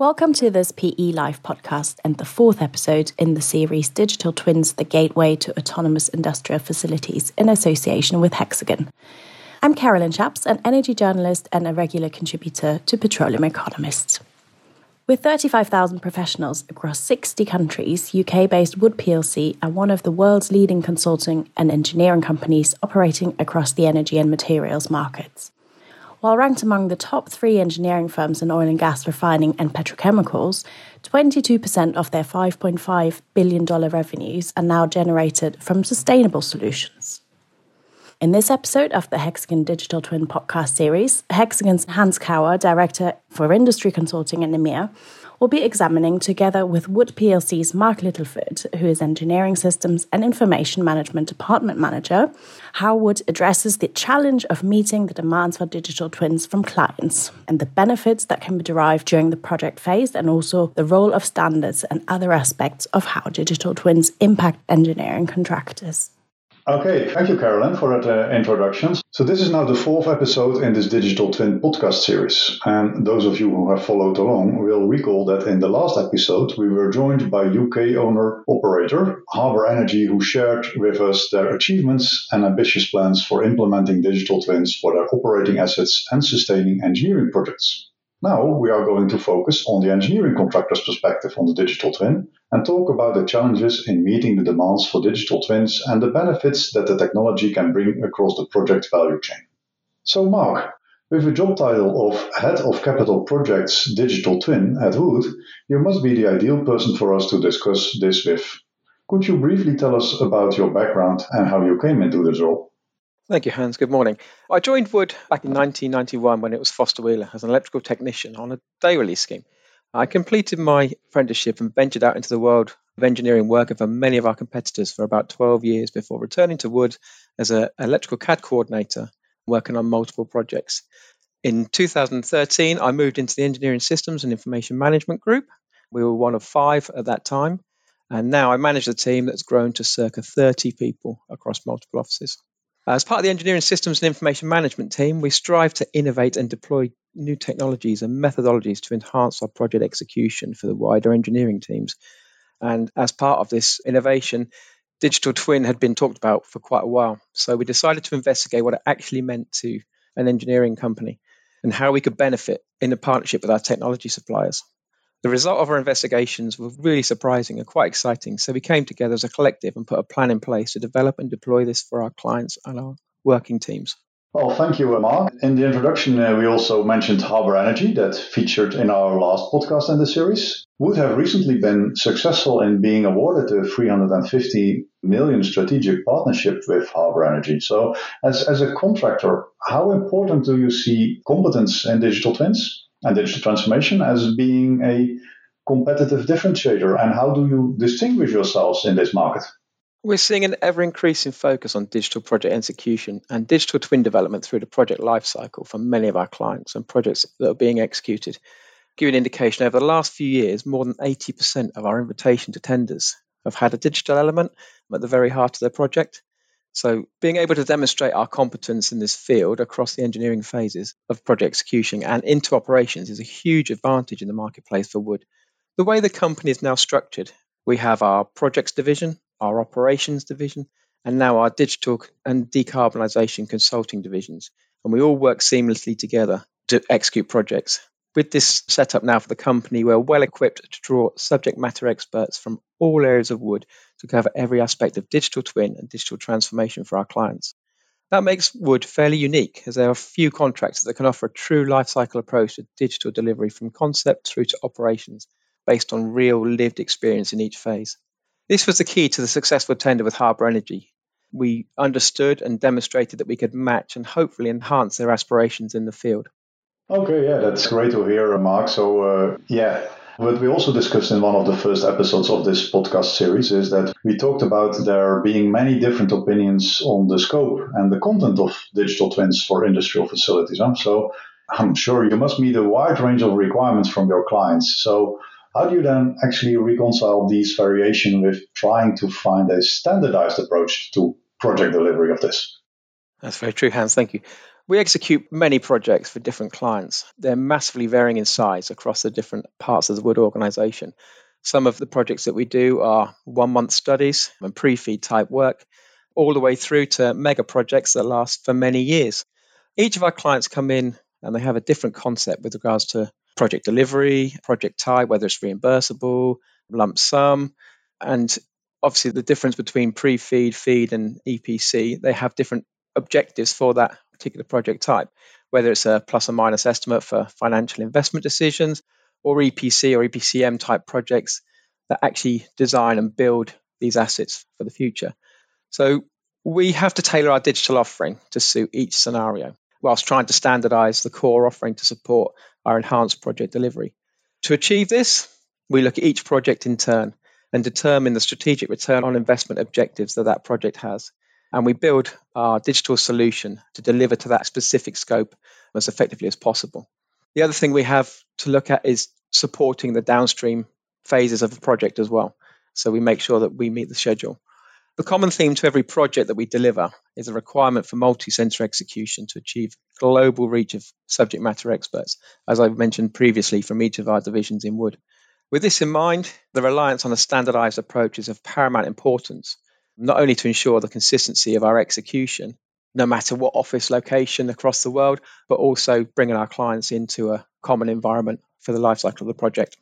Welcome to this PE Live podcast and the fourth episode in the series Digital Twins The Gateway to Autonomous Industrial Facilities in association with Hexagon. I'm Carolyn Chaps, an energy journalist and a regular contributor to Petroleum Economist. With 35,000 professionals across 60 countries, UK based Wood plc are one of the world's leading consulting and engineering companies operating across the energy and materials markets. While ranked among the top three engineering firms in oil and gas refining and petrochemicals, 22% of their $5.5 billion revenues are now generated from sustainable solutions. In this episode of the Hexagon Digital Twin podcast series, Hexagon's Hans Kauer, Director for Industry Consulting in EMEA, will be examining together with Wood PLC's Mark Littleford, who is Engineering Systems and Information Management Department Manager, how Wood addresses the challenge of meeting the demands for digital twins from clients and the benefits that can be derived during the project phase, and also the role of standards and other aspects of how digital twins impact engineering contractors. Okay, thank you, Carolyn, for that uh, introduction. So, this is now the fourth episode in this Digital Twin podcast series. And those of you who have followed along will recall that in the last episode, we were joined by UK owner operator Harbour Energy, who shared with us their achievements and ambitious plans for implementing digital twins for their operating assets and sustaining engineering projects. Now we are going to focus on the engineering contractor's perspective on the digital twin and talk about the challenges in meeting the demands for digital twins and the benefits that the technology can bring across the project value chain. So, Mark, with a job title of Head of Capital Projects Digital Twin at Wood, you must be the ideal person for us to discuss this with. Could you briefly tell us about your background and how you came into this role? Thank you, Hans. Good morning. I joined Wood back in 1991 when it was Foster Wheeler as an electrical technician on a day release scheme. I completed my apprenticeship and ventured out into the world of engineering, working for many of our competitors for about 12 years before returning to Wood as an electrical CAD coordinator, working on multiple projects. In 2013, I moved into the Engineering Systems and Information Management Group. We were one of five at that time. And now I manage a team that's grown to circa 30 people across multiple offices. Uh, as part of the engineering systems and information management team, we strive to innovate and deploy new technologies and methodologies to enhance our project execution for the wider engineering teams. And as part of this innovation, digital twin had been talked about for quite a while. So we decided to investigate what it actually meant to an engineering company and how we could benefit in a partnership with our technology suppliers. The result of our investigations was really surprising and quite exciting, so we came together as a collective and put a plan in place to develop and deploy this for our clients and our working teams. Well, thank you, Mark. In the introduction, uh, we also mentioned Harbour Energy that featured in our last podcast in the series. Wood have recently been successful in being awarded a 350 million strategic partnership with Harbour Energy. So, as, as a contractor, how important do you see competence in digital twins? And digital transformation as being a competitive differentiator? And how do you distinguish yourselves in this market? We're seeing an ever increasing focus on digital project execution and digital twin development through the project lifecycle for many of our clients and projects that are being executed. give you an indication, over the last few years, more than 80% of our invitation to tenders have had a digital element at the very heart of their project. So, being able to demonstrate our competence in this field across the engineering phases of project execution and into operations is a huge advantage in the marketplace for Wood. The way the company is now structured, we have our projects division, our operations division, and now our digital and decarbonisation consulting divisions. And we all work seamlessly together to execute projects. With this setup now for the company, we're well equipped to draw subject matter experts from all areas of Wood to cover every aspect of digital twin and digital transformation for our clients. That makes Wood fairly unique, as there are few contractors that can offer a true lifecycle approach to digital delivery from concept through to operations based on real lived experience in each phase. This was the key to the successful tender with Harbour Energy. We understood and demonstrated that we could match and hopefully enhance their aspirations in the field. Okay, yeah, that's great to hear, Mark. So, uh, yeah, what we also discussed in one of the first episodes of this podcast series is that we talked about there being many different opinions on the scope and the content of digital twins for industrial facilities. So, I'm sure you must meet a wide range of requirements from your clients. So, how do you then actually reconcile these variation with trying to find a standardized approach to project delivery of this? That's very true, Hans. Thank you. We execute many projects for different clients. They're massively varying in size across the different parts of the Wood organization. Some of the projects that we do are one month studies and pre feed type work, all the way through to mega projects that last for many years. Each of our clients come in and they have a different concept with regards to project delivery, project type, whether it's reimbursable, lump sum, and obviously the difference between pre-feed, feed, and EPC. They have different objectives for that particular project type, whether it's a plus or minus estimate for financial investment decisions or EPC or EPCM type projects that actually design and build these assets for the future. So we have to tailor our digital offering to suit each scenario, whilst trying to standardize the core offering to support our enhanced project delivery. To achieve this, we look at each project in turn and determine the strategic return on investment objectives that that project has. And we build our digital solution to deliver to that specific scope as effectively as possible. The other thing we have to look at is supporting the downstream phases of the project as well. So we make sure that we meet the schedule. The common theme to every project that we deliver is a requirement for multi center execution to achieve global reach of subject matter experts, as I've mentioned previously from each of our divisions in Wood. With this in mind, the reliance on a standardized approach is of paramount importance, not only to ensure the consistency of our execution, no matter what office location across the world, but also bringing our clients into a common environment for the lifecycle of the project.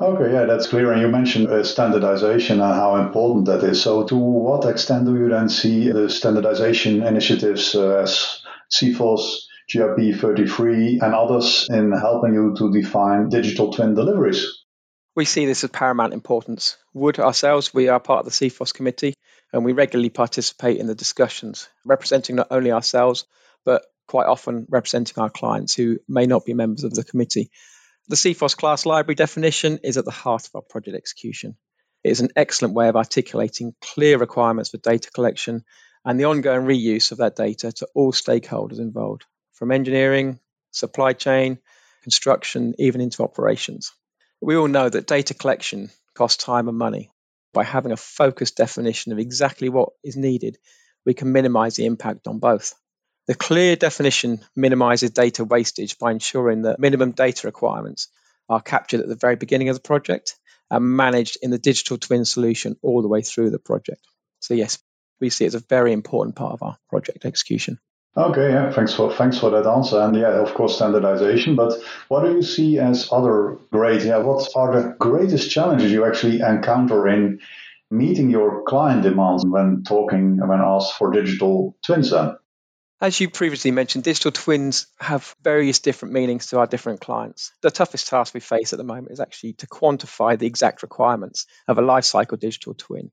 Okay, yeah, that's clear. And you mentioned uh, standardization and how important that is. So, to what extent do you then see the standardization initiatives uh, as CFIHOS, JIP 33, and others in helping you to define digital twin deliveries? We see this as paramount importance. Wood ourselves, we are part of the CFIHOS committee, and we regularly participate in the discussions, representing not only ourselves, but quite often representing our clients who may not be members of the committee. The CFIHOS class library definition is at the heart of our project execution. It is an excellent way of articulating clear requirements for data collection and the ongoing reuse of that data to all stakeholders involved, from engineering, supply chain, construction, even into operations. We all know that data collection costs time and money. By having a focused definition of exactly what is needed, we can minimize the impact on both. The clear definition minimizes data wastage by ensuring that minimum data requirements are captured at the very beginning of the project and managed in the digital twin solution all the way through the project. So, yes, we see it as a very important part of our project execution. Okay, yeah, thanks for thanks for that answer. And yeah, of course, standardization. But what do you see as other great? Yeah, what are the greatest challenges you actually encounter in meeting your client demands when talking when asked for digital twins? Then as you previously mentioned, digital twins have various different meanings to our different clients. The toughest task we face at the moment is actually to quantify the exact requirements of a life cycle digital twin,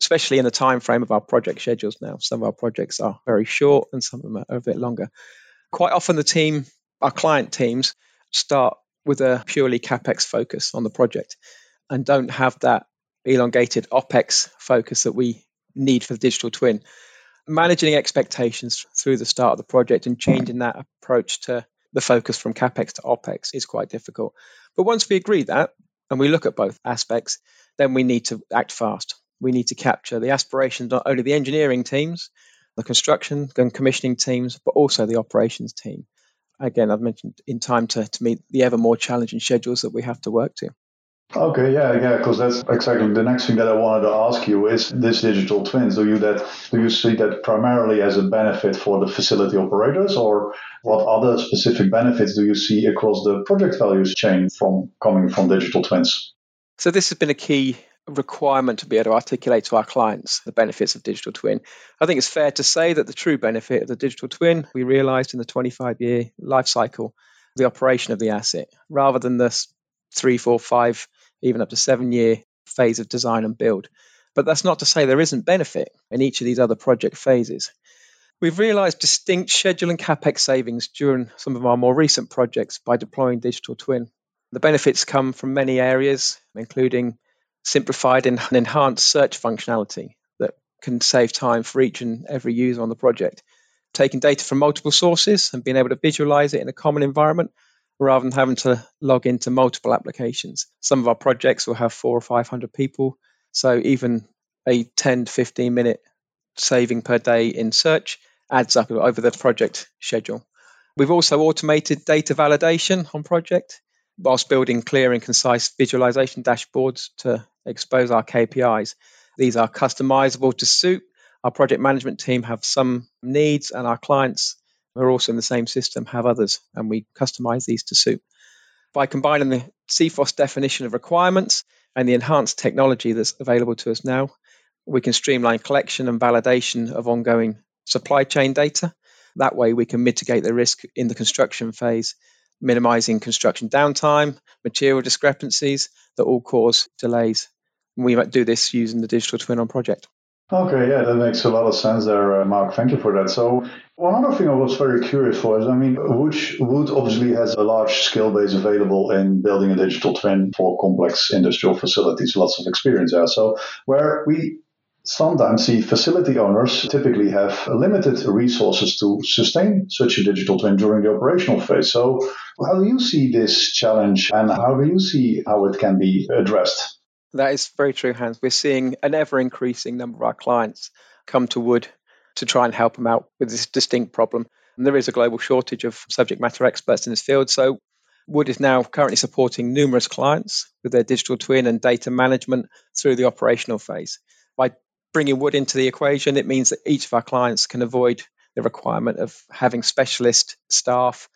especially in the time frame of our project schedules now. Some of our projects are very short and some of them are a bit longer. Quite often the team, our client teams, start with a purely capex focus on the project and don't have that elongated opex focus that we need for the digital twin managing expectations through the start of the project and changing that approach to the focus from capex to opex is quite difficult. But once we agree that and we look at both aspects, then we need to act fast. We need to capture the aspirations not only the engineering teams, the construction and commissioning teams, but also the operations team. Again, I've mentioned in time to, to meet the ever more challenging schedules that we have to work to. Okay, yeah, yeah, because that's exactly the next thing that I wanted to ask you is this digital twins. Do you that do you see that primarily as a benefit for the facility operators, or what other specific benefits do you see across the project values chain from coming from digital twins? So this has been a key requirement to be able to articulate to our clients the benefits of digital twin. I think it's fair to say that the true benefit of the digital twin we realized in the 25 year life cycle, the operation of the asset, rather than the three, four, five even up to seven year phase of design and build. But that's not to say there isn't benefit in each of these other project phases. We've realized distinct schedule and capex savings during some of our more recent projects by deploying digital twin. The benefits come from many areas, including simplified and enhanced search functionality that can save time for each and every user on the project. Taking data from multiple sources and being able to visualize it in a common environment rather than having to log into multiple applications. Some of our projects will have four or 500 people. So even a 10 to 15 minute saving per day in search adds up over the project schedule. We've also automated data validation on project whilst building clear and concise visualization dashboards to expose our KPIs. These are customizable to suit. Our project management team have some needs, and our clients who are also in the same system have others, and we customize these to suit. By combining the CFIHOS definition of requirements and the enhanced technology that's available to us now, we can streamline collection and validation of ongoing supply chain data. That way, we can mitigate the risk in the construction phase, minimizing construction downtime, material discrepancies that all cause delays. We might do this using the digital twin on project. Okay, yeah, that makes a lot of sense there, uh, Mark. Thank you for that. So, one other thing I was very curious for is, I mean, Wood, Wood obviously has a large skill base available in building a digital twin for complex industrial facilities, lots of experience there. So, where we sometimes see facility owners typically have limited resources to sustain such a digital twin during the operational phase. So, how do you see this challenge and how do you see how it can be addressed? That is very true, Hans. We're seeing an ever increasing number of our clients come to Wood to try and help them out with this distinct problem. And there is a global shortage of subject matter experts in this field. So Wood is now currently supporting numerous clients with their digital twin and data management through the operational phase. By bringing Wood into the equation, it means that each of our clients can avoid the requirement of having specialist staff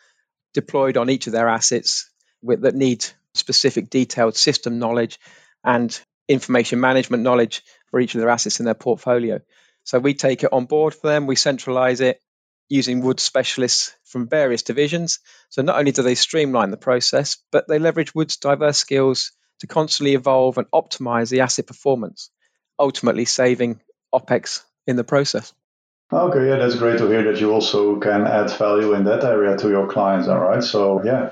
deployed on each of their assets with, that need specific detailed system knowledge and information management knowledge for each of their assets in their portfolio. So we take it on board for them, we centralize it using Wood specialists from various divisions. So not only do they streamline the process, but they leverage Wood's diverse skills to constantly evolve and optimize the asset performance, ultimately saving OPEX in the process. Okay, yeah, that's great to hear that you also can add value in that area to your clients. All right, so yeah,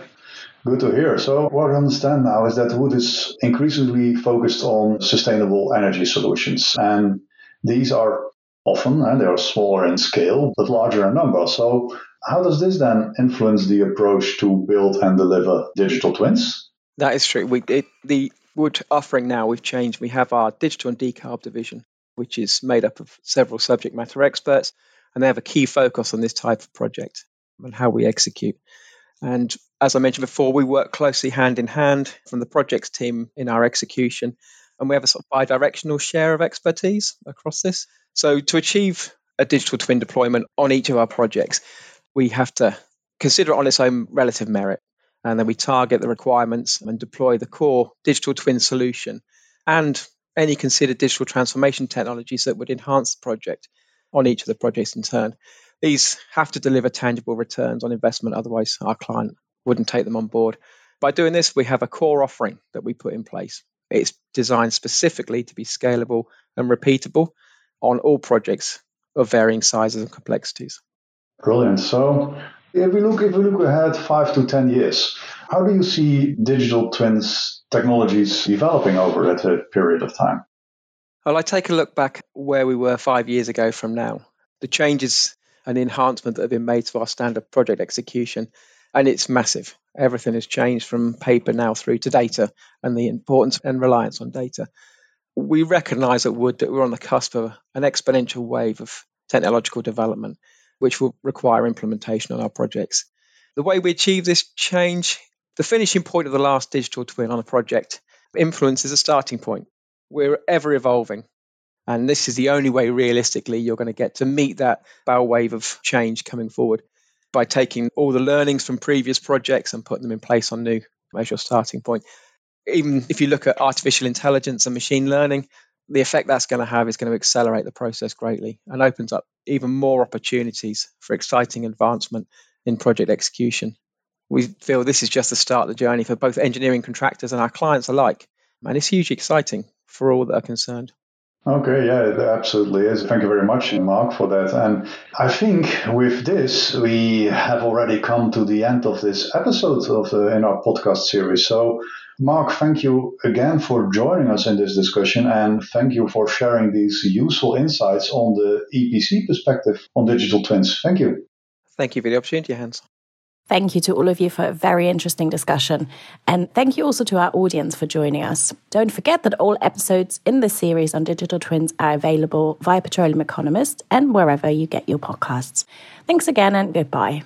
Good to hear. So, what I understand now is that Wood is increasingly focused on sustainable energy solutions. And these are often, and they are smaller in scale, but larger in number. So, how does this then influence the approach to build and deliver digital twins? That is true. We, it, the Wood offering now, we've changed. We have our digital and decarb division, which is made up of several subject matter experts, and they have a key focus on this type of project and how we execute. And as I mentioned before, we work closely hand in hand from the projects team in our execution, and we have a sort of bi directional share of expertise across this. So, to achieve a digital twin deployment on each of our projects, we have to consider it on its own relative merit. And then we target the requirements and deploy the core digital twin solution and any considered digital transformation technologies that would enhance the project on each of the projects in turn. These have to deliver tangible returns on investment, otherwise, our client wouldn't take them on board. By doing this, we have a core offering that we put in place. It's designed specifically to be scalable and repeatable on all projects of varying sizes and complexities. Brilliant. So, if we look if we look ahead five to ten years, how do you see digital twins technologies developing over that uh, period of time? Well, I take a look back where we were five years ago from now. The changes and enhancement that have been made to our standard project execution. And it's massive. Everything has changed from paper now through to data and the importance and reliance on data. We recognize at Wood that we're on the cusp of an exponential wave of technological development, which will require implementation on our projects. The way we achieve this change, the finishing point of the last digital twin on a project influences a starting point. We're ever evolving and this is the only way, realistically, you're going to get to meet that bow wave of change coming forward by taking all the learnings from previous projects and putting them in place on new as your starting point. Even if you look at artificial intelligence and machine learning, the effect that's going to have is going to accelerate the process greatly and opens up even more opportunities for exciting advancement in project execution. We feel this is just the start of the journey for both engineering contractors and our clients alike. And it's hugely exciting for all that are concerned. Okay, yeah, it absolutely is. Thank you very much, Mark, for that. And I think with this, we have already come to the end of this episode of the, in our podcast series. So, Mark, thank you again for joining us in this discussion, and thank you for sharing these useful insights on the EPC perspective on digital twins. Thank you. Thank you for the opportunity, Hans. Thank you to all of you for a very interesting discussion. And thank you also to our audience for joining us. Don't forget that all episodes in this series on digital twins are available via Petroleum Economist and wherever you get your podcasts. Thanks again and goodbye.